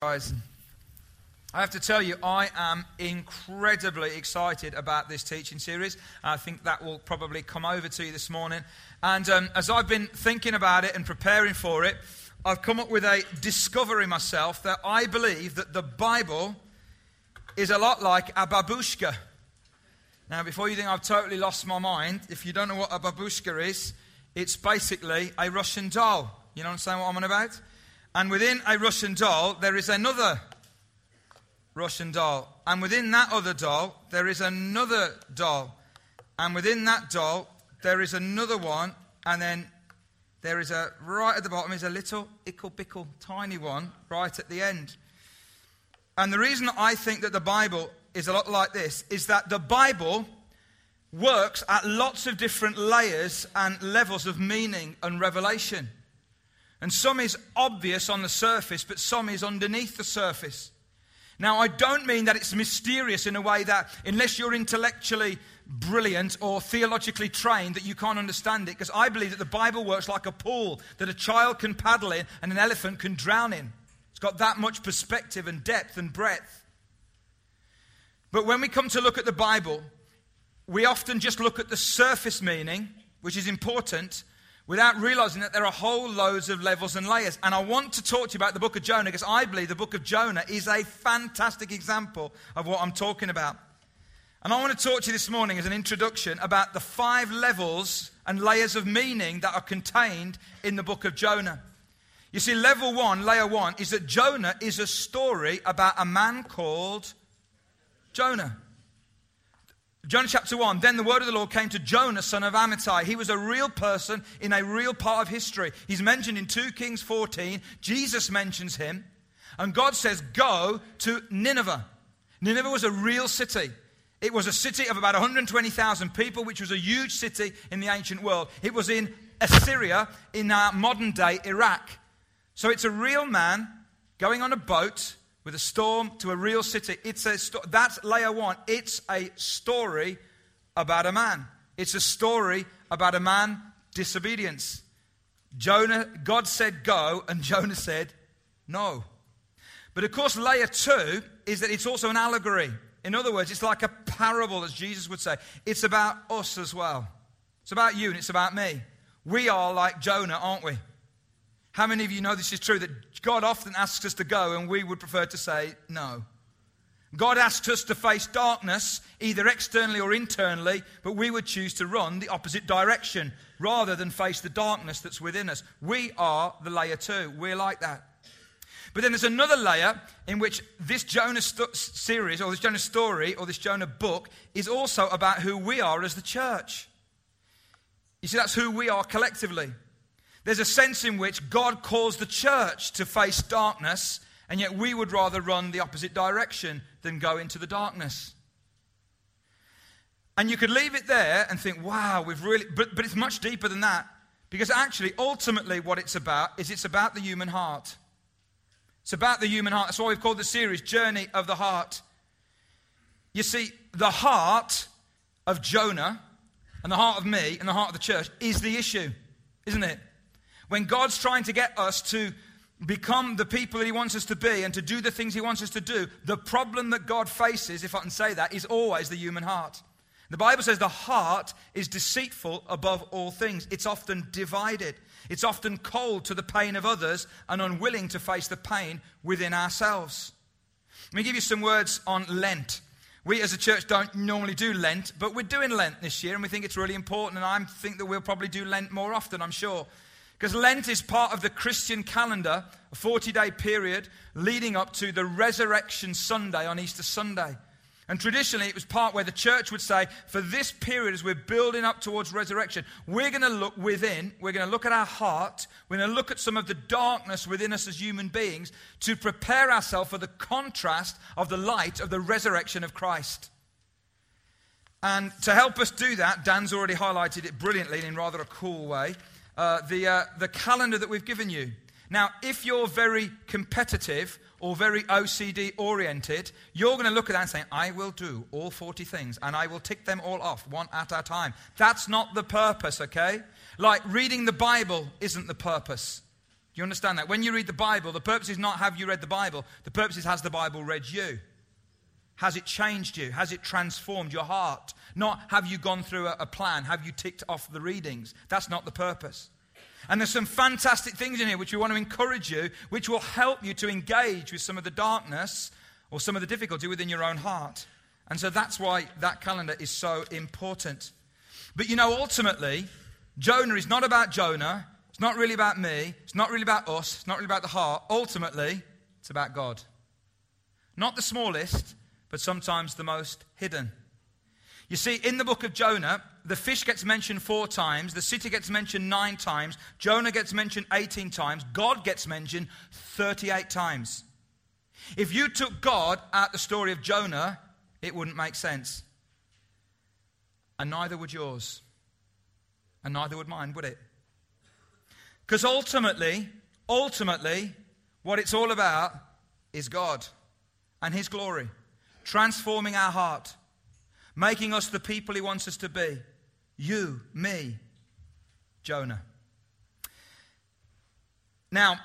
Guys, I have to tell you, I am incredibly excited about this teaching series. I think that will probably come over to you this morning. And um, as I've been thinking about it and preparing for it, I've come up with a discovery myself that I believe that the Bible is a lot like a babushka. Now, before you think I've totally lost my mind, if you don't know what a babushka is, it's basically a Russian doll. You understand what I'm on about? And within a Russian doll, there is another Russian doll. And within that other doll, there is another doll. And within that doll, there is another one. And then there is a, right at the bottom, is a little ickle bickle tiny one right at the end. And the reason I think that the Bible is a lot like this is that the Bible works at lots of different layers and levels of meaning and revelation. And some is obvious on the surface, but some is underneath the surface. Now, I don't mean that it's mysterious in a way that, unless you're intellectually brilliant or theologically trained, that you can't understand it, because I believe that the Bible works like a pool that a child can paddle in and an elephant can drown in. It's got that much perspective and depth and breadth. But when we come to look at the Bible, we often just look at the surface meaning, which is important, without realizing that there are whole loads of levels and layers. And I want to talk to you about the book of Jonah because I believe the book of Jonah is a fantastic example of what I'm talking about. And I want to talk to you this morning as an introduction about the five levels and layers of meaning that are contained in the book of Jonah. You see, level one, layer one, is that Jonah is a story about a man called Jonah. Jonah chapter 1, then the word of the Lord came to Jonah, son of Amittai. He was a real person in a real part of history. He's mentioned in 2 Kings 14. Jesus mentions him. And God says, Go to Nineveh. Nineveh was a real city. It was a city of about 120,000 people, which was a huge city in the ancient world. It was in Assyria, in uh, our modern day Iraq. So it's a real man going on a boat with a storm to a real city. It's a sto- that's layer one. It's a story about a man. It's a story about a man disobedience. Jonah, God said go, and Jonah said no. But of course, layer two is that it's also an allegory. In other words, it's like a parable, as Jesus would say. It's about us as well. It's about you and it's about me. We are like Jonah, aren't we? How many of you know this is true? That God often asks us to go and we would prefer to say no. God asks us to face darkness, either externally or internally, but we would choose to run the opposite direction rather than face the darkness that's within us. We are the layer two. We're like that. But then there's another layer in which this Jonah st- series, or this Jonah story, or this Jonah book is also about who we are as the church. You see, that's who we are collectively. There's a sense in which God calls the church to face darkness, and yet we would rather run the opposite direction than go into the darkness. And you could leave it there and think, wow, we've really, but, but it's much deeper than that. Because actually, ultimately, what it's about is it's about the human heart. It's about the human heart. That's why we've called the series Journey of the Heart. You see, the heart of Jonah and the heart of me and the heart of the church is the issue, isn't it? When God's trying to get us to become the people that He wants us to be and to do the things He wants us to do, the problem that God faces, if I can say that, is always the human heart. The Bible says the heart is deceitful above all things. It's often divided. It's often cold to the pain of others and unwilling to face the pain within ourselves. Let me give you some words on Lent. We as a church don't normally do Lent, but we're doing Lent this year and we think it's really important. And I think that we'll probably do Lent more often, I'm sure. Because Lent is part of the Christian calendar, a 40 day period leading up to the Resurrection Sunday on Easter Sunday. And traditionally, it was part where the church would say, for this period, as we're building up towards resurrection, we're going to look within, we're going to look at our heart, we're going to look at some of the darkness within us as human beings to prepare ourselves for the contrast of the light of the resurrection of Christ. And to help us do that, Dan's already highlighted it brilliantly in rather a cool way. Uh, the, uh, the calendar that we've given you. Now, if you're very competitive or very OCD oriented, you're going to look at that and say, I will do all 40 things and I will tick them all off one at a time. That's not the purpose, okay? Like reading the Bible isn't the purpose. Do you understand that? When you read the Bible, the purpose is not have you read the Bible, the purpose is has the Bible read you? Has it changed you? Has it transformed your heart? Not have you gone through a, a, plan? Have you ticked off the readings? That's not the purpose. And there's some fantastic things in here which we want to encourage you, which will help you to engage with some of the darkness or some of the difficulty within your own heart. And so that's why that calendar is so important. But you know, ultimately, Jonah is not about Jonah. It's not really about me. It's not really about us. It's not really about the heart. Ultimately, it's about God. Not the smallest, but sometimes the most hidden. You see, in the book of Jonah, the fish gets mentioned four times, the city gets mentioned nine times, Jonah gets mentioned 18 times, God gets mentioned 38 times. If you took God out the story of Jonah, it wouldn't make sense. And neither would yours. And neither would mine, would it? Because ultimately, ultimately, what it's all about is God and His glory transforming our heart, making us the people He wants us to be. You, me, Jonah. Now,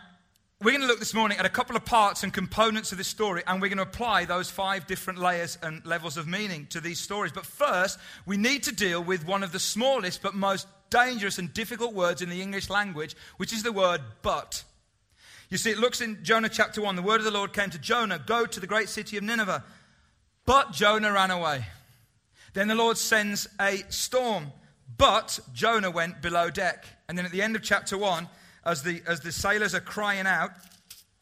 we're going to look this morning at a couple of parts and components of this story, and we're going to apply those five different layers and levels of meaning to these stories. But first, we need to deal with one of the smallest but most dangerous and difficult words in the English language, which is the word but. You see, it looks in Jonah chapter 1 the word of the Lord came to Jonah go to the great city of Nineveh but Jonah ran away. Then the Lord sends a storm, but Jonah went below deck. And then at the end of chapter 1, as the, as the sailors are crying out,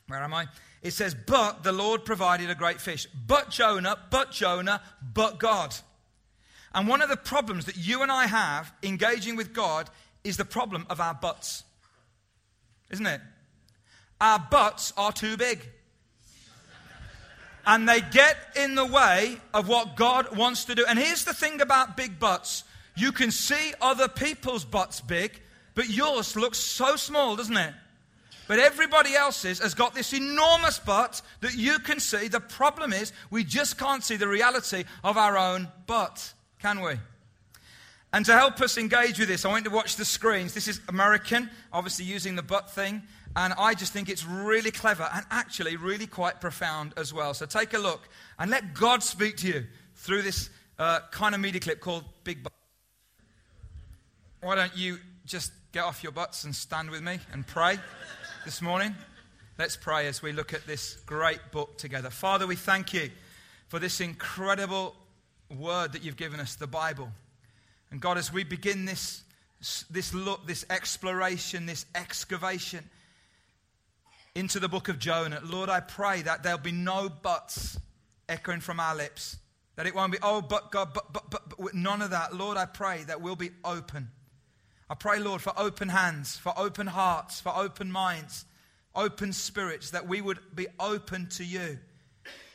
where am I? It says, But the Lord provided a great fish. But Jonah, but Jonah, but God. And one of the problems that you and I have engaging with God is the problem of our butts. Isn't it? Our butts are too big and they get in the way of what God wants to do. And here's the thing about big butts you can see other people's butts big, but yours looks so small, doesn't it? But everybody else's has got this enormous butt that you can see. The problem is, we just can't see the reality of our own butt, can we? And to help us engage with this, I want you to watch the screens. This is American, obviously using the butt thing. And I just think it's really clever and actually really quite profound as well. So take a look and let God speak to you through this uh, kind of media clip called Big Butt. Why don't you just get off your butts and stand with me and pray this morning? Let's pray as we look at this great book together. Father, we thank you for this incredible word that you've given us, the Bible. And God, as we begin this, this look, this exploration, this excavation, into the book of Jonah. Lord, I pray that there'll be no buts echoing from our lips. That it won't be, oh, but God, but, but, but, but, none of that. Lord, I pray that we'll be open. I pray, Lord, for open hands, for open hearts, for open minds, open spirits, that we would be open to you.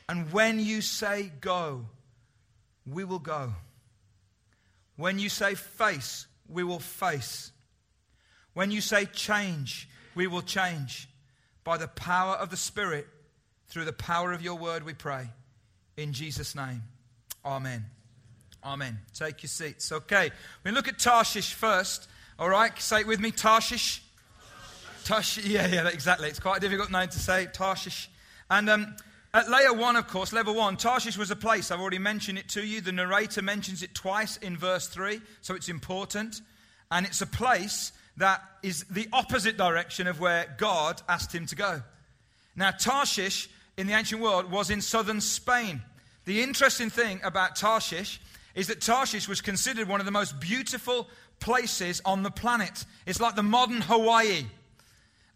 And when you say go, we will go. When you say face, we will face. When you say change, we will change. By the power of the Spirit, through the power of your word, we pray. In Jesus' name. Amen. Amen. Take your seats. Okay. We look at Tarshish first. All right. Say it with me. Tarshish. Tarshish. Yeah, yeah, exactly. It's quite a difficult name to say. Tarshish. And um, at layer one, of course, level one, Tarshish was a place. I've already mentioned it to you. The narrator mentions it twice in verse three, so it's important. And it's a place that is the opposite direction of where God asked him to go. Now, Tarshish in the ancient world was in southern Spain. The interesting thing about Tarshish is that Tarshish was considered one of the most beautiful places on the planet. It's like the modern Hawaii.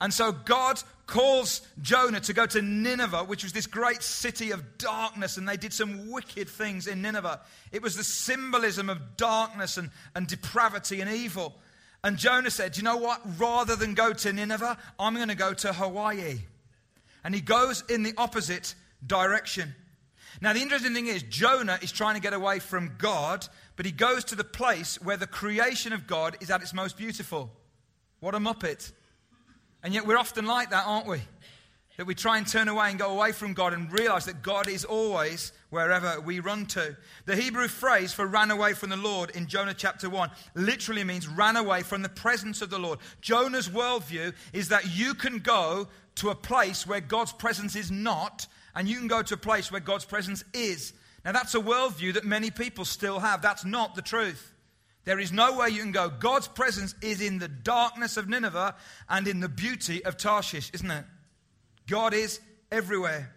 And so God calls Jonah to go to Nineveh, which was this great city of darkness, and they did some wicked things in Nineveh. It was the symbolism of darkness and, and depravity and evil. And Jonah said, You know what? Rather than go to Nineveh, I'm going to go to Hawaii. And he goes in the opposite direction. Now, the interesting thing is, Jonah is trying to get away from God, but he goes to the place where the creation of God is at its most beautiful. What a muppet. And yet, we're often like that, aren't we? That we try and turn away and go away from God and realize that God is always wherever we run to. The Hebrew phrase for ran away from the Lord in Jonah chapter 1 literally means ran away from the presence of the Lord. Jonah's worldview is that you can go to a place where God's presence is not, and you can go to a place where God's presence is. Now, that's a worldview that many people still have. That's not the truth. There is no way you can go. God's presence is in the darkness of Nineveh and in the beauty of Tarshish, isn't it? God is everywhere.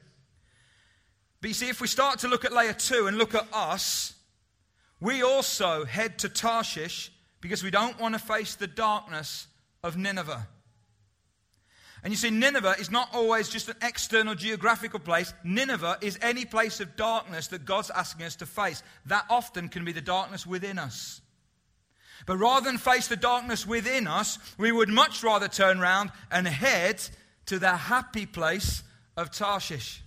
But you see, if we start to look at layer two and look at us, we also head to Tarshish because we don't want to face the darkness of Nineveh. And you see, Nineveh is not always just an external geographical place. Nineveh is any place of darkness that God's asking us to face. That often can be the darkness within us. But rather than face the darkness within us, we would much rather turn around and head to the happy place of Tarshish.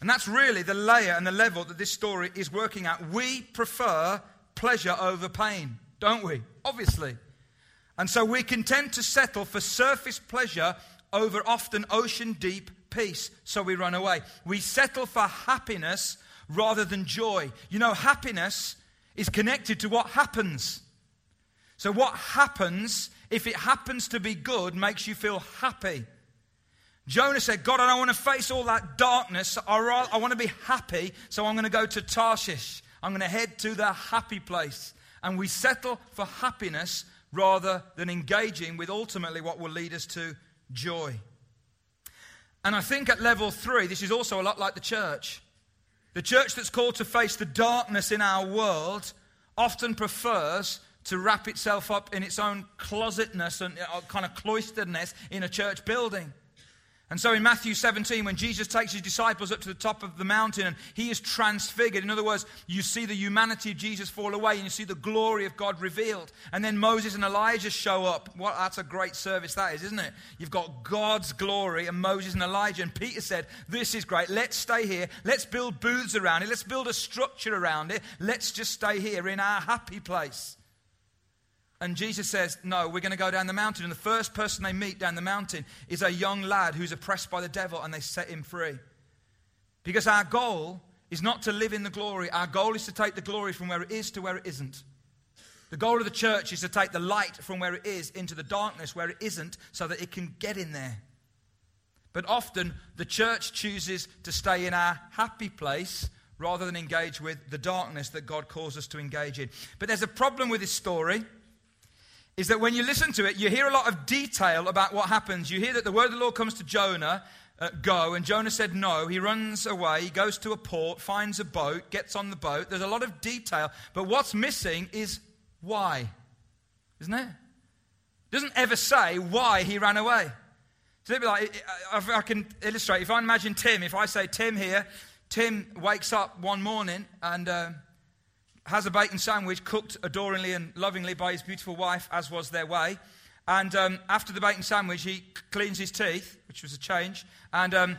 And that's really the layer and the level that this story is working at. We prefer pleasure over pain, don't we? Obviously. And so we can tend to settle for surface pleasure over often ocean deep peace. So we run away. We settle for happiness rather than joy. You know, happiness is connected to what happens. So, what happens, if it happens to be good, makes you feel happy. Jonah said, God, I don't want to face all that darkness. I want to be happy, so I'm going to go to Tarshish. I'm going to head to the happy place. And we settle for happiness rather than engaging with ultimately what will lead us to joy. And I think at level three, this is also a lot like the church. The church that's called to face the darkness in our world often prefers to wrap itself up in its own closetness and uh, kind of cloisteredness in a church building. And so in Matthew 17, when Jesus takes his disciples up to the top of the mountain and he is transfigured, in other words, you see the humanity of Jesus fall away and you see the glory of God revealed. And then Moses and Elijah show up. What, that's a great service, that is, isn't it? You've got God's glory and Moses and Elijah. And Peter said, This is great. Let's stay here. Let's build booths around it. Let's build a structure around it. Let's just stay here in our happy place. And Jesus says, No, we're going to go down the mountain. And the first person they meet down the mountain is a young lad who's oppressed by the devil, and they set him free. Because our goal is not to live in the glory, our goal is to take the glory from where it is to where it isn't. The goal of the church is to take the light from where it is into the darkness where it isn't so that it can get in there. But often the church chooses to stay in our happy place rather than engage with the darkness that God calls us to engage in. But there's a problem with this story is that when you listen to it, you hear a lot of detail about what happens. You hear that the word of the Lord comes to Jonah, uh, go, and Jonah said no. He runs away, he goes to a port, finds a boat, gets on the boat. There's a lot of detail, but what's missing is why, isn't it? doesn't ever say why he ran away. So it'd be like, I can illustrate. If I imagine Tim, if I say Tim here, Tim wakes up one morning and. Uh, has a bacon sandwich cooked adoringly and lovingly by his beautiful wife, as was their way. And um, after the bacon sandwich, he cleans his teeth, which was a change, and um,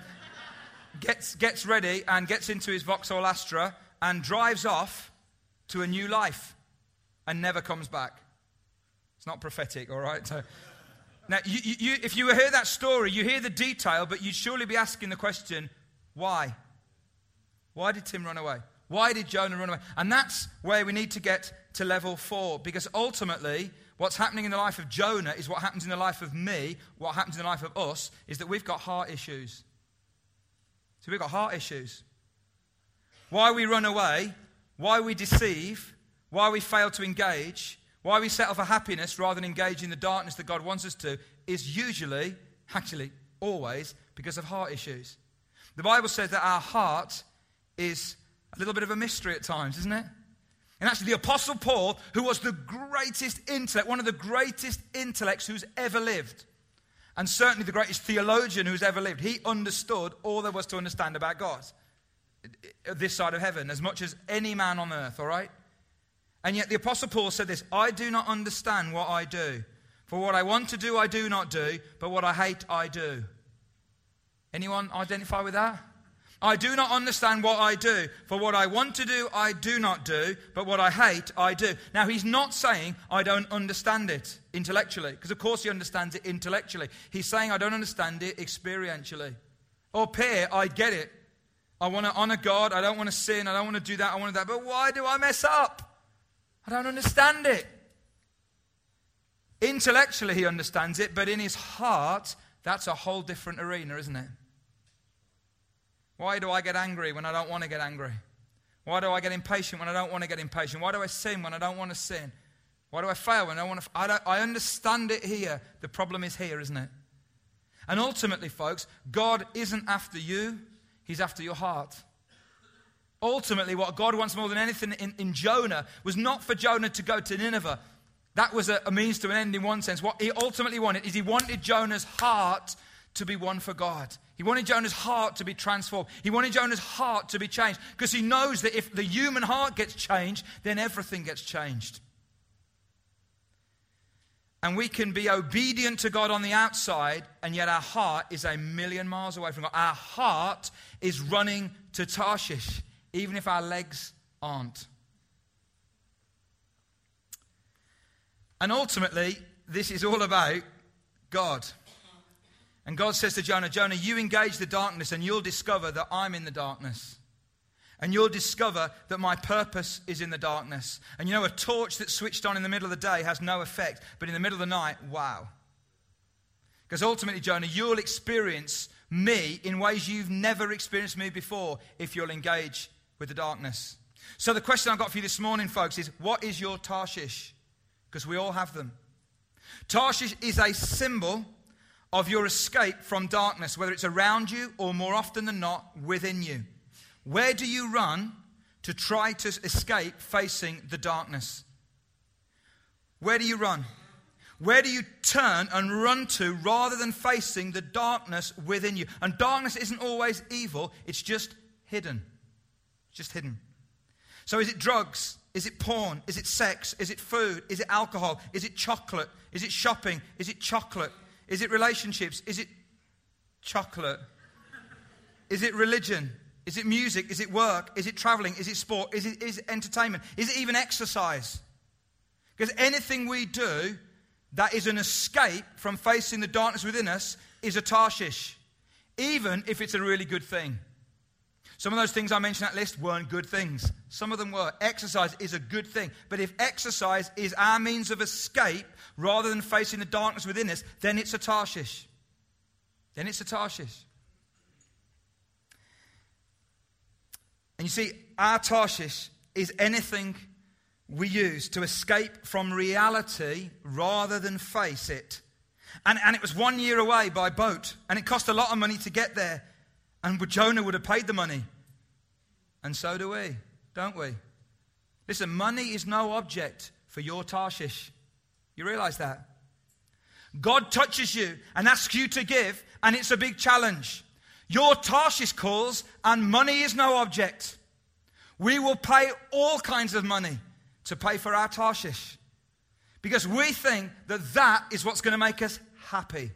gets, gets ready and gets into his Vauxhall Astra and drives off to a new life and never comes back. It's not prophetic, all right? So, now, you, you, if you hear that story, you hear the detail, but you'd surely be asking the question why? Why did Tim run away? Why did Jonah run away? And that's where we need to get to level four, because ultimately, what's happening in the life of Jonah is what happens in the life of me, what happens in the life of us, is that we've got heart issues. So we've got heart issues. Why we run away, why we deceive, why we fail to engage, why we settle for happiness rather than engage in the darkness that God wants us to, is usually, actually, always because of heart issues. The Bible says that our heart is a little bit of a mystery at times, isn't it? And actually, the Apostle Paul, who was the greatest intellect, one of the greatest intellects who's ever lived, and certainly the greatest theologian who's ever lived, he understood all there was to understand about God, uh, this side of heaven, as much as any man on earth, all right? And yet, the Apostle Paul said this I do not understand what I do. For what I want to do, I do not do, but what I hate, I do. Anyone identify with that? I do not understand what I do. For what I want to do, I do not do, but what I hate, I do. Now, he's not saying I don't understand it intellectually, because of course he understands it intellectually. He's saying I don't understand it experientially. Or, Pear, I get it. I want to honor God. I don't want to sin. I don't want to do that. I want to that. But why do I mess up? I don't understand it. Intellectually, he understands it, but in his heart, that's a whole different arena, isn't it? Why do I get angry when I don't want to get angry? Why do I get impatient when I don't want to get impatient? Why do I sin when I don't want to sin? Why do I fail when I don't want to? I, don't, I understand it here. The problem is here, isn't it? And ultimately, folks, God isn't after you, He's after your heart. Ultimately, what God wants more than anything in, in Jonah was not for Jonah to go to Nineveh. That was a, a means to an end in one sense. What he ultimately wanted is he wanted Jonah's heart to be one for God. He wanted Jonah's heart to be transformed. He wanted Jonah's heart to be changed because he knows that if the human heart gets changed, then everything gets changed. And we can be obedient to God on the outside, and yet our heart is a million miles away from God. Our heart is running to Tarshish, even if our legs aren't. And ultimately, this is all about God. And God says to Jonah, Jonah, you engage the darkness and you'll discover that I'm in the darkness. And you'll discover that my purpose is in the darkness. And you know, a torch that's switched on in the middle of the day has no effect, but in the middle of the night, wow. Because ultimately, Jonah, you'll experience me in ways you've never experienced me before if you'll engage with the darkness. So, the question I've got for you this morning, folks, is what is your Tarshish? Because we all have them. Tarshish is a symbol of your escape from darkness, whether it's around you or more often than not within you. Where do you run to try to escape facing the darkness? Where do you run? Where do you turn and run to rather than facing the darkness within you? And darkness isn't always evil, it's just hidden. It's just hidden. So is it drugs? Is it porn? Is it sex? Is it food? Is it alcohol? Is it chocolate? Is it shopping? Is it chocolate? Is it relationships? Is it chocolate? Is it religion? Is it music? Is it work? Is it traveling? Is it sport? Is it, is it entertainment? Is it even exercise? Because anything we do that is an escape from facing the darkness within us is a Tarshish, even if it's a really good thing. Some of those things I mentioned that list weren't good things. Some of them were. Exercise is a good thing. But if exercise is our means of escape rather than facing the darkness within us, then it's a Tarshish. Then it's a Tarshish. And you see, our Tarshish is anything we use to escape from reality rather than face it. And, and it was one year away by boat, and it cost a lot of money to get there. And Jonah would have paid the money. And so do we, don't we? Listen, money is no object for your Tarshish. You realize that? God touches you and asks you to give, and it's a big challenge. Your Tarshish calls, and money is no object. We will pay all kinds of money to pay for our Tarshish because we think that that is what's going to make us happy.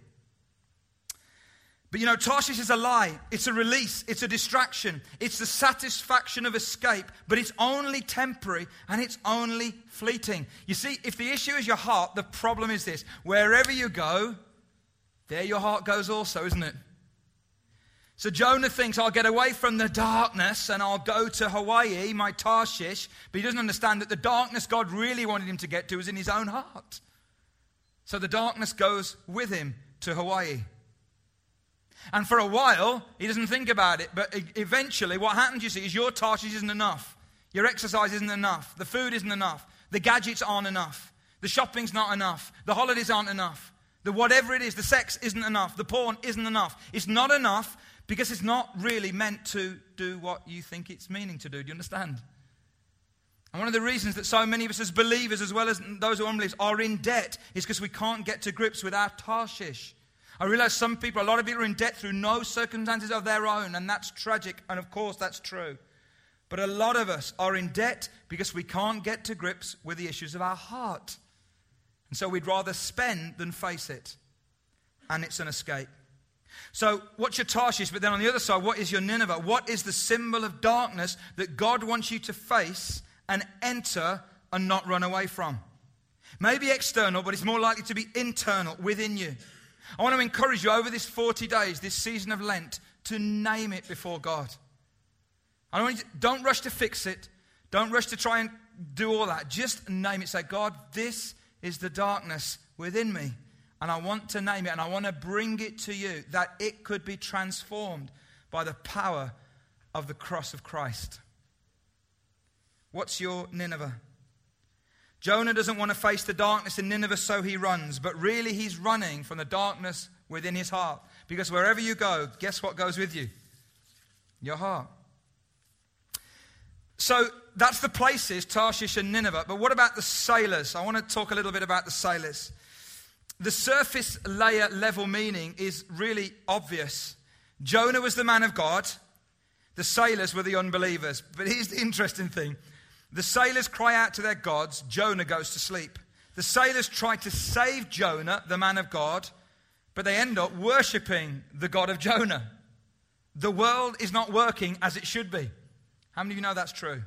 But you know, Tarshish is a lie. It's a release. It's a distraction. It's the satisfaction of escape, but it's only temporary and it's only fleeting. You see, if the issue is your heart, the problem is this wherever you go, there your heart goes also, isn't it? So Jonah thinks, I'll get away from the darkness and I'll go to Hawaii, my Tarshish. But he doesn't understand that the darkness God really wanted him to get to is in his own heart. So the darkness goes with him to Hawaii. And for a while, he doesn't think about it. But eventually, what happens, you see, is your Tarshish isn't enough. Your exercise isn't enough. The food isn't enough. The gadgets aren't enough. The shopping's not enough. The holidays aren't enough. The whatever it is, the sex isn't enough. The porn isn't enough. It's not enough because it's not really meant to do what you think it's meaning to do. Do you understand? And one of the reasons that so many of us as believers, as well as those who are unbelievers, are in debt is because we can't get to grips with our Tarshish. I realize some people, a lot of people are in debt through no circumstances of their own, and that's tragic, and of course that's true. But a lot of us are in debt because we can't get to grips with the issues of our heart. And so we'd rather spend than face it. And it's an escape. So, what's your Tarshish? But then on the other side, what is your Nineveh? What is the symbol of darkness that God wants you to face and enter and not run away from? Maybe external, but it's more likely to be internal within you. I want to encourage you over this 40 days, this season of Lent, to name it before God. I don't, don't rush to fix it. Don't rush to try and do all that. Just name it. Say, God, this is the darkness within me and I want to name it and I want to bring it to you that it could be transformed by the power of the cross of Christ. What's your Nineveh? Jonah doesn't want to face the darkness in Nineveh, so he runs, but really he's running from the darkness within his heart. Because wherever you go, guess what goes with you? Your heart. So that's the places, Tarshish and Nineveh. But what about the sailors? I want to talk a little bit about the sailors. The surface layer level meaning is really obvious. Jonah was the man of God, the sailors were the unbelievers. But here's the interesting thing the sailors cry out to their gods, Jonah goes to sleep. The sailors try to save Jonah, the man of God, but they end up worshipping the God of Jonah. The world is not working as it should be. How many of you know that's true?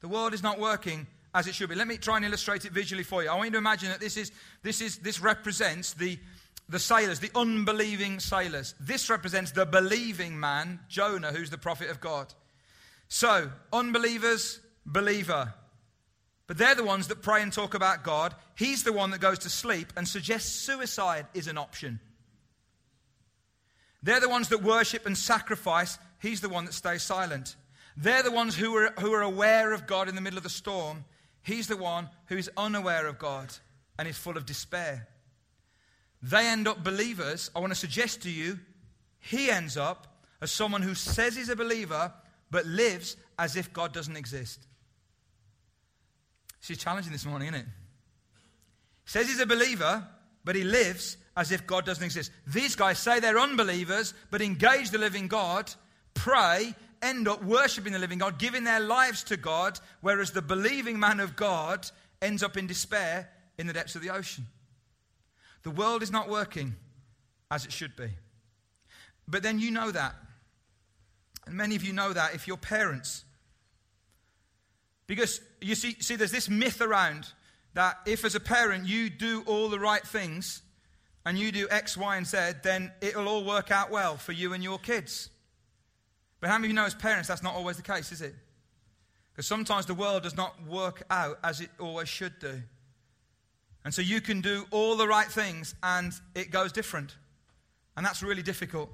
The world is not working as it should be. Let me try and illustrate it visually for you. I want you to imagine that this, is, this, is, this represents the, the sailors, the unbelieving sailors. This represents the believing man, Jonah, who's the prophet of God. So, unbelievers, believer. But they're the ones that pray and talk about God. He's the one that goes to sleep and suggests suicide is an option. They're the ones that worship and sacrifice. He's the one that stays silent. They're the ones who are, who are aware of God in the middle of the storm. He's the one who is unaware of God and is full of despair. They end up believers. I want to suggest to you, he ends up as someone who says he's a believer but lives as if God doesn't exist. She's challenging this morning, isn't it? Says he's a believer, but he lives as if God doesn't exist. These guys say they're unbelievers, but engage the living God, pray, end up worshiping the living God, giving their lives to God, whereas the believing man of God ends up in despair in the depths of the ocean. The world is not working as it should be. But then you know that. And many of you know that if you're parents. Because you see, see, there's this myth around that if as a parent you do all the right things and you do X, Y, and Z, then it'll all work out well for you and your kids. But how many of you know as parents that's not always the case, is it? Because sometimes the world does not work out as it always should do. And so you can do all the right things and it goes different. And that's really difficult.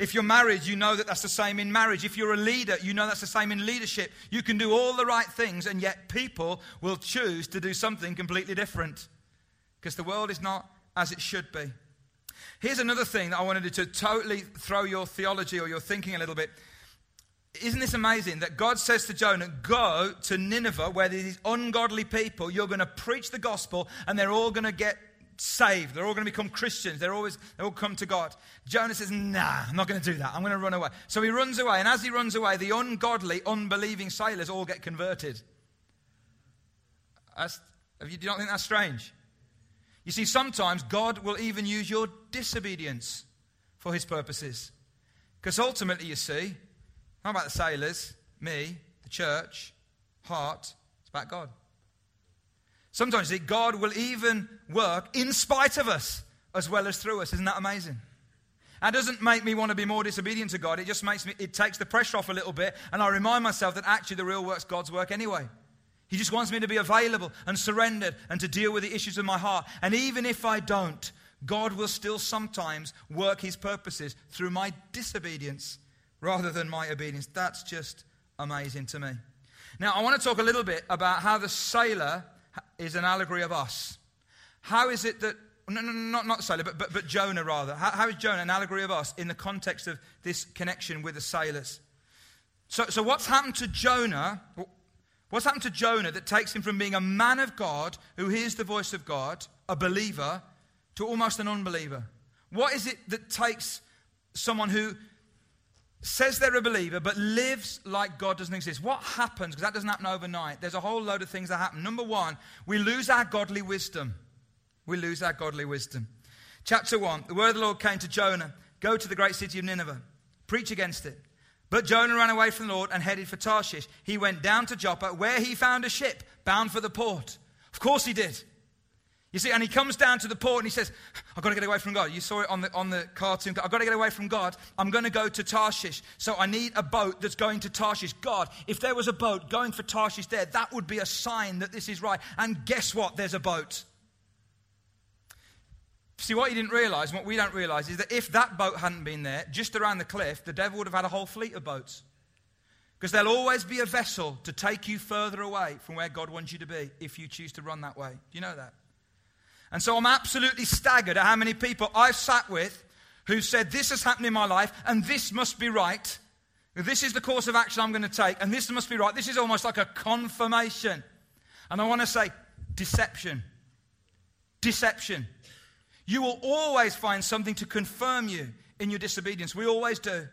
If you're married, you know that that's the same in marriage. If you're a leader, you know that's the same in leadership. You can do all the right things, and yet people will choose to do something completely different because the world is not as it should be. Here's another thing that I wanted to totally throw your theology or your thinking a little bit. Isn't this amazing that God says to Jonah, Go to Nineveh where these ungodly people, you're going to preach the gospel and they're all going to get saved. They're all going to become Christians. They're always, they all come to God. Jonah says, Nah, I'm not going to do that. I'm going to run away. So he runs away. And as he runs away, the ungodly, unbelieving sailors all get converted. That's, do you not think that's strange? You see, sometimes God will even use your disobedience for his purposes. Because ultimately, you see, how about the sailors, me, the church, heart? It's about God. Sometimes God will even work in spite of us as well as through us. Isn't that amazing? That doesn't make me want to be more disobedient to God. It just makes me, it takes the pressure off a little bit, and I remind myself that actually the real work's God's work anyway. He just wants me to be available and surrendered and to deal with the issues of my heart. And even if I don't, God will still sometimes work his purposes through my disobedience rather than my obedience. That's just amazing to me. Now, I want to talk a little bit about how the sailor is an allegory of us. How is it that, no, no, not, not sailor, but, but, but Jonah rather. How, how is Jonah an allegory of us in the context of this connection with the sailors? So, so what's happened to Jonah? What's happened to Jonah that takes him from being a man of God who hears the voice of God, a believer, to almost an unbeliever? What is it that takes someone who says they're a believer but lives like God doesn't exist. What happens? Because that doesn't happen overnight. There's a whole load of things that happen. Number one, we lose our godly wisdom. We lose our godly wisdom. Chapter 1 The word of the Lord came to Jonah Go to the great city of Nineveh, preach against it. But Jonah ran away from the Lord and headed for Tarshish. He went down to Joppa, where he found a ship bound for the port. Of course he did. You see, and he comes down to the port and he says, I've got to get away from God. You saw it on the, on the cartoon. I've got to get away from God. I'm going to go to Tarshish. So I need a boat that's going to Tarshish. God, if there was a boat going for Tarshish there, that would be a sign that this is right. And guess what? There's a boat. See, what he didn't realize, and what we don't realize, is that if that boat hadn't been there, just around the cliff, the devil would have had a whole fleet of boats. Because there'll always be a vessel to take you further away from where God wants you to be if you choose to run that way. Do you know that? And so I'm absolutely staggered at how many people I've sat with who said, This has happened in my life and this must be right. This is the course of action I'm going to take and this must be right. This is almost like a confirmation. And I want to say, deception. Deception. You will always find something to confirm you in your disobedience. We always do.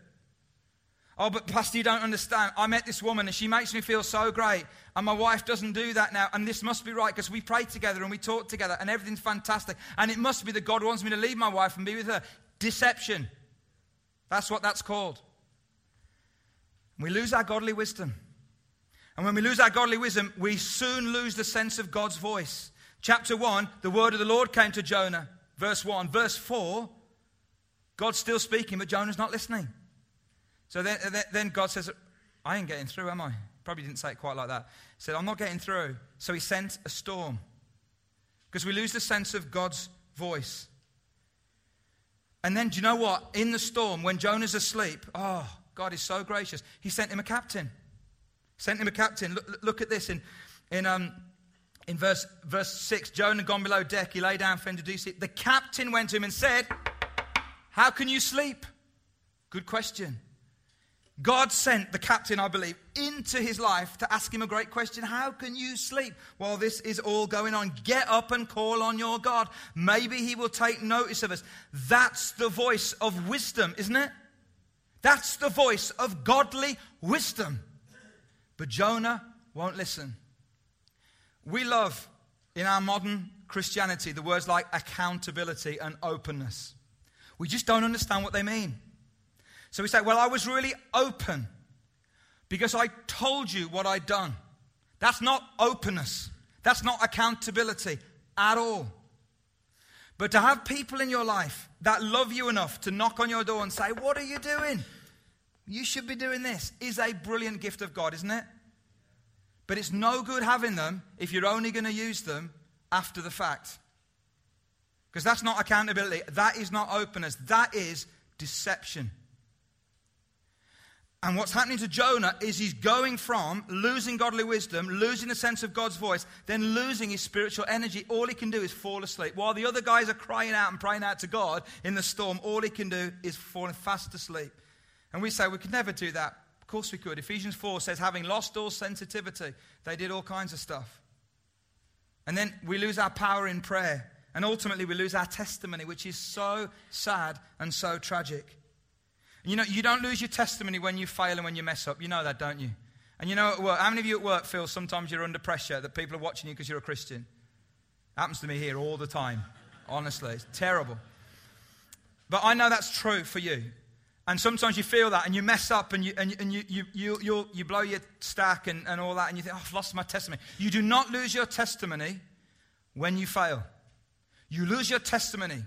Oh, but Pastor, you don't understand. I met this woman and she makes me feel so great. And my wife doesn't do that now. And this must be right because we pray together and we talk together and everything's fantastic. And it must be that God wants me to leave my wife and be with her. Deception. That's what that's called. We lose our godly wisdom. And when we lose our godly wisdom, we soon lose the sense of God's voice. Chapter 1, the word of the Lord came to Jonah verse 1. Verse 4, God's still speaking, but Jonah's not listening. So then, then God says, I ain't getting through, am I? Probably didn't say it quite like that. He said, I'm not getting through. So he sent a storm. Because we lose the sense of God's voice. And then, do you know what? In the storm, when Jonah's asleep, oh, God is so gracious. He sent him a captain. Sent him a captain. Look, look at this in, in um, in verse, verse 6, Jonah gone below deck. He lay down to do sleep. The captain went to him and said, How can you sleep? Good question. God sent the captain, I believe, into his life to ask him a great question. How can you sleep while this is all going on? Get up and call on your God. Maybe he will take notice of us. That's the voice of wisdom, isn't it? That's the voice of godly wisdom. But Jonah won't listen. We love in our modern Christianity the words like accountability and openness. We just don't understand what they mean. So we say, Well, I was really open because I told you what I'd done. That's not openness, that's not accountability at all. But to have people in your life that love you enough to knock on your door and say, What are you doing? You should be doing this, is a brilliant gift of God, isn't it? But it's no good having them if you're only going to use them after the fact. Because that's not accountability. That is not openness. That is deception. And what's happening to Jonah is he's going from losing godly wisdom, losing the sense of God's voice, then losing his spiritual energy. All he can do is fall asleep. While the other guys are crying out and praying out to God in the storm, all he can do is fall fast asleep. And we say we could never do that. Of course we could. Ephesians 4 says, having lost all sensitivity, they did all kinds of stuff. And then we lose our power in prayer. And ultimately, we lose our testimony, which is so sad and so tragic. You know, you don't lose your testimony when you fail and when you mess up. You know that, don't you? And you know, at work, how many of you at work feel sometimes you're under pressure that people are watching you because you're a Christian? Happens to me here all the time. Honestly, it's terrible. But I know that's true for you. And sometimes you feel that and you mess up and you, and, and you, you, you, you, you blow your stack and, and all that and you think, oh, I've lost my testimony. You do not lose your testimony when you fail. You lose your testimony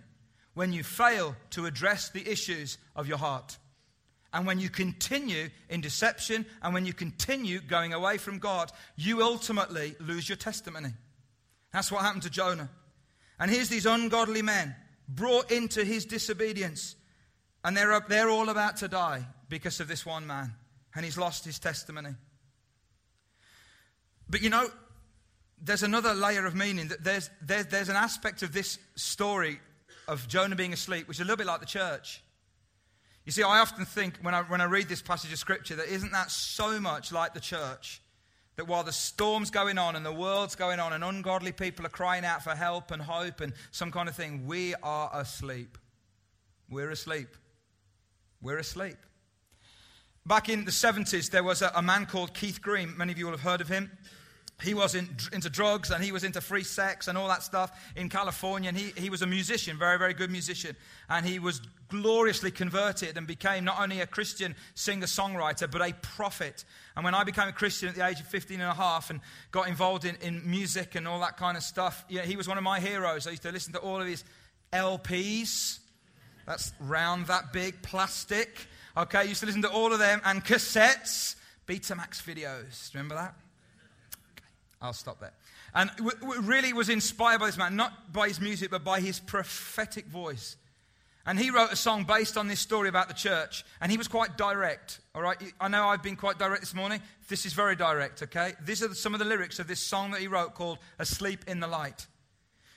when you fail to address the issues of your heart. And when you continue in deception and when you continue going away from God, you ultimately lose your testimony. That's what happened to Jonah. And here's these ungodly men brought into his disobedience and they're, up, they're all about to die because of this one man. And he's lost his testimony. But you know, there's another layer of meaning. That there's, there's, there's an aspect of this story of Jonah being asleep, which is a little bit like the church. You see, I often think when I, when I read this passage of scripture that isn't that so much like the church? That while the storm's going on and the world's going on and ungodly people are crying out for help and hope and some kind of thing, we are asleep. We're asleep. We're asleep. Back in the 70s, there was a, a man called Keith Green. Many of you will have heard of him. He was in, into drugs and he was into free sex and all that stuff in California. And he, he was a musician, very, very good musician. And he was gloriously converted and became not only a Christian singer songwriter, but a prophet. And when I became a Christian at the age of 15 and a half and got involved in, in music and all that kind of stuff, yeah, he was one of my heroes. I used to listen to all of his LPs. That's round, that big, plastic. Okay, I used to listen to all of them and cassettes, Betamax videos. Remember that? I'll stop there. And w- w- really was inspired by this man, not by his music, but by his prophetic voice. And he wrote a song based on this story about the church. And he was quite direct. All right. I know I've been quite direct this morning. This is very direct, okay? These are some of the lyrics of this song that he wrote called Asleep in the Light.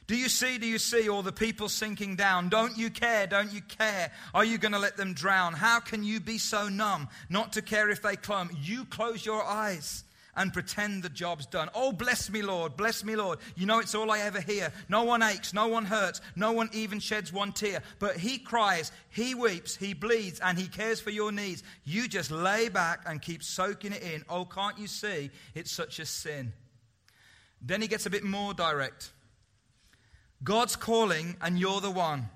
Do you see, do you see all the people sinking down? Don't you care, don't you care? Are you going to let them drown? How can you be so numb not to care if they come? You close your eyes and pretend the job's done. Oh, bless me, Lord, bless me, Lord. You know it's all I ever hear. No one aches, no one hurts, no one even sheds one tear. But He cries, He weeps, He bleeds, and He cares for your needs. You just lay back and keep soaking it in. Oh, can't you see? It's such a sin. Then He gets a bit more direct. God's calling, and you're the one.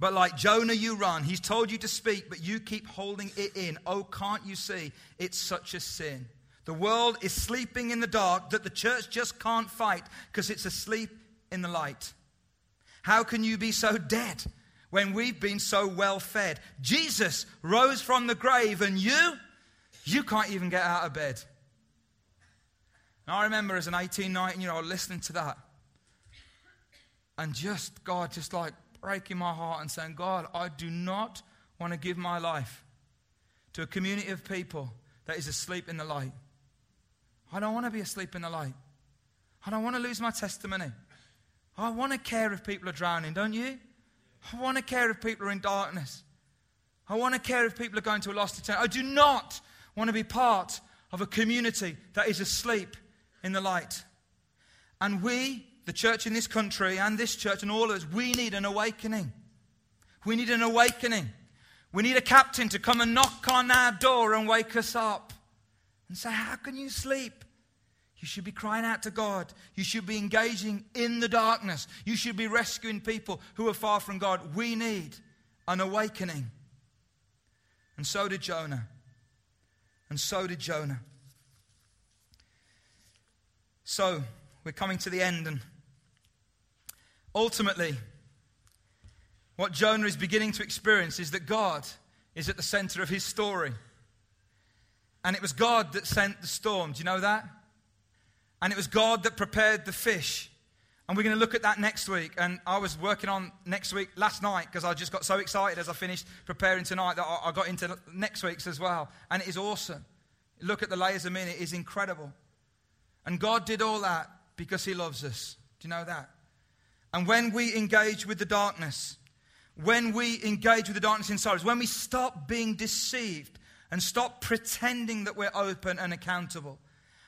But like Jonah, you run. He's told you to speak, but you keep holding it in. Oh, can't you see? It's such a sin. The world is sleeping in the dark that the church just can't fight because it's asleep in the light. How can you be so dead when we've been so well fed? Jesus rose from the grave and you, you can't even get out of bed. And I remember as an 18, 19 year old listening to that and just, God, just like breaking my heart and saying, God, I do not want to give my life to a community of people that is asleep in the light. I don't want to be asleep in the light. I don't want to lose my testimony. I want to care if people are drowning, don't you? I want to care if people are in darkness. I want to care if people are going to a lost eternity. I do not want to be part of a community that is asleep in the light. And we, the church in this country and this church and all of us, we need an awakening. We need an awakening. We need a captain to come and knock on our door and wake us up and say, How can you sleep? You should be crying out to God. You should be engaging in the darkness. You should be rescuing people who are far from God. We need an awakening. And so did Jonah. And so did Jonah. So, we're coming to the end, and ultimately, what Jonah is beginning to experience is that God is at the center of his story. And it was God that sent the storm. Do you know that? And it was God that prepared the fish. And we're going to look at that next week. And I was working on next week last night because I just got so excited as I finished preparing tonight that I got into next week's as well. And it is awesome. Look at the layers of meaning, it is incredible. And God did all that because He loves us. Do you know that? And when we engage with the darkness, when we engage with the darkness inside us, when we stop being deceived and stop pretending that we're open and accountable,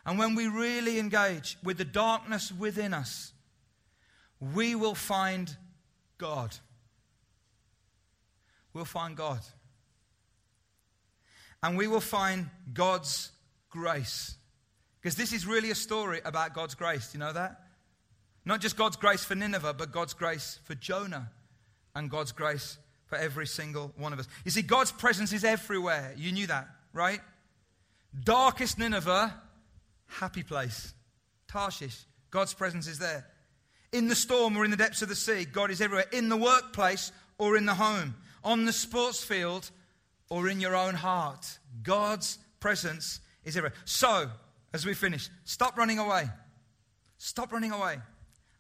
and when we really engage with the darkness within us, we will find God. We'll find God. And we will find God's grace. Because this is really a story about God's grace. Do you know that? Not just God's grace for Nineveh, but God's grace for Jonah and God's grace for every single one of us. You see, God's presence is everywhere. You knew that, right? Darkest Nineveh, happy place. Tarshish, God's presence is there. In the storm or in the depths of the sea, God is everywhere. In the workplace or in the home, on the sports field or in your own heart, God's presence is everywhere. So, as we finish, stop running away. Stop running away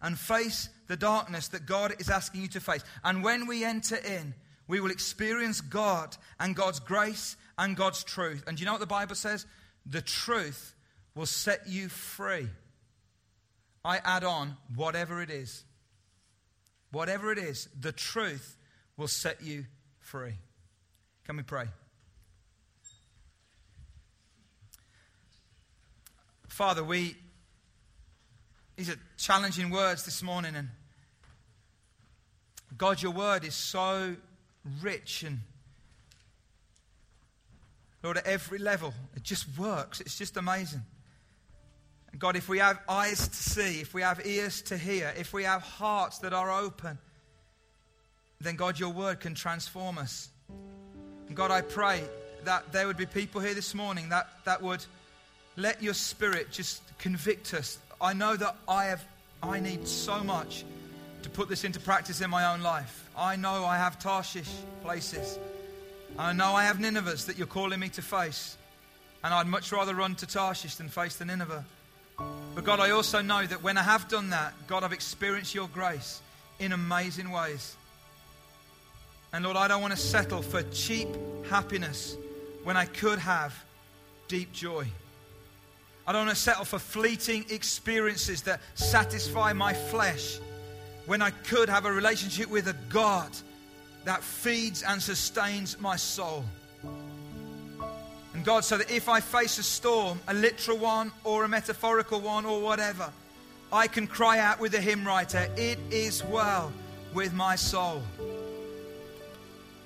and face the darkness that God is asking you to face. And when we enter in, we will experience God and God's grace and God's truth. And do you know what the Bible says? The truth will set you free. I add on, whatever it is. Whatever it is, the truth will set you free. Can we pray? Father, we these are challenging words this morning and God your word is so rich and Lord at every level it just works it's just amazing God, if we have eyes to see, if we have ears to hear, if we have hearts that are open, then God, your word can transform us. And God, I pray that there would be people here this morning that, that would let your spirit just convict us. I know that I have I need so much to put this into practice in my own life. I know I have Tarshish places. I know I have Ninevehs that you're calling me to face. And I'd much rather run to Tarshish than face the Nineveh. But God, I also know that when I have done that, God, I've experienced your grace in amazing ways. And Lord, I don't want to settle for cheap happiness when I could have deep joy. I don't want to settle for fleeting experiences that satisfy my flesh when I could have a relationship with a God that feeds and sustains my soul. And God, so that if I face a storm, a literal one or a metaphorical one or whatever, I can cry out with the hymn writer, It is well with my soul.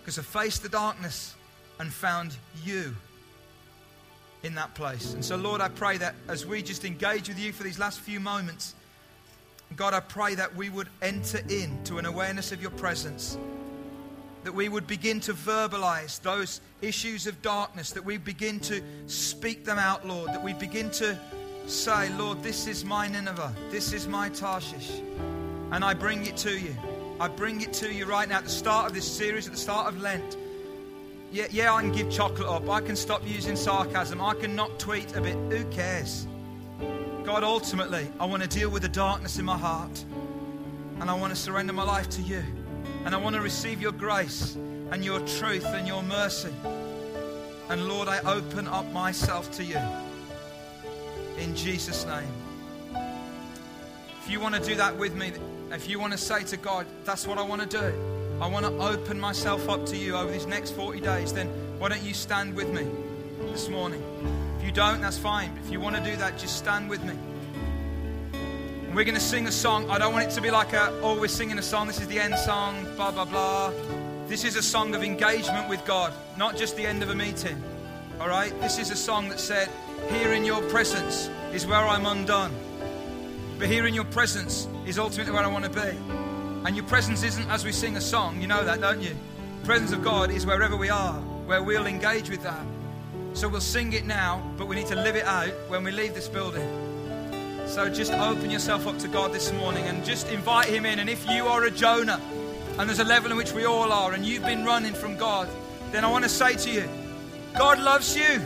Because I faced the darkness and found you in that place. And so, Lord, I pray that as we just engage with you for these last few moments, God, I pray that we would enter into an awareness of your presence that we would begin to verbalize those issues of darkness, that we begin to speak them out, Lord, that we begin to say, Lord, this is my Nineveh, this is my Tarshish, and I bring it to you. I bring it to you right now at the start of this series, at the start of Lent. Yeah, yeah, I can give chocolate up. I can stop using sarcasm. I can not tweet a bit. Who cares? God, ultimately, I want to deal with the darkness in my heart. And I want to surrender my life to you. And I want to receive your grace and your truth and your mercy. And Lord, I open up myself to you. In Jesus' name. If you want to do that with me, if you want to say to God, that's what I want to do, I want to open myself up to you over these next 40 days, then why don't you stand with me this morning? If you don't, that's fine. If you want to do that, just stand with me. And we're going to sing a song. I don't want it to be like a, oh, we're singing a song. This is the end song, blah, blah, blah. This is a song of engagement with God, not just the end of a meeting. All right? This is a song that said, Here in your presence is where I'm undone. But here in your presence is ultimately where I want to be. And your presence isn't as we sing a song. You know that, don't you? The presence of God is wherever we are, where we'll engage with that. So we'll sing it now, but we need to live it out when we leave this building. So just open yourself up to God this morning and just invite Him in. And if you are a Jonah, and there's a level in which we all are, and you've been running from God, then I want to say to you, God loves you.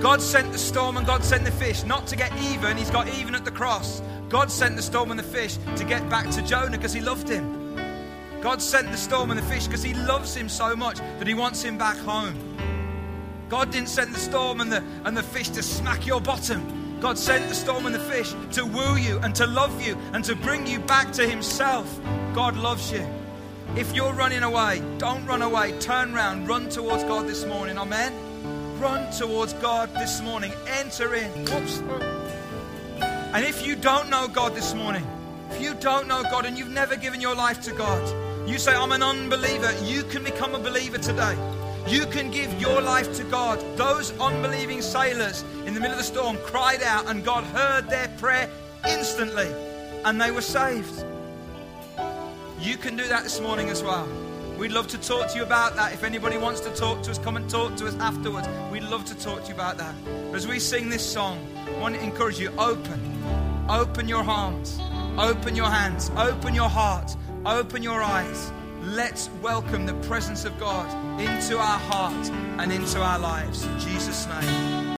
God sent the storm and God sent the fish, not to get even, He's got even at the cross. God sent the storm and the fish to get back to Jonah because He loved him. God sent the storm and the fish because He loves him so much that He wants him back home. God didn't send the storm and the, and the fish to smack your bottom. God sent the storm and the fish to woo you and to love you and to bring you back to Himself. God loves you. If you're running away, don't run away. Turn around, run towards God this morning. Amen. Run towards God this morning. Enter in. And if you don't know God this morning, if you don't know God and you've never given your life to God, you say, I'm an unbeliever, you can become a believer today. You can give your life to God. Those unbelieving sailors in the middle of the storm cried out, and God heard their prayer instantly, and they were saved. You can do that this morning as well. We'd love to talk to you about that. If anybody wants to talk to us, come and talk to us afterwards. We'd love to talk to you about that. But as we sing this song, I want to encourage you open. Open your arms, open your hands, open your heart, open your eyes. Let's welcome the presence of God into our heart and into our lives. In Jesus' name.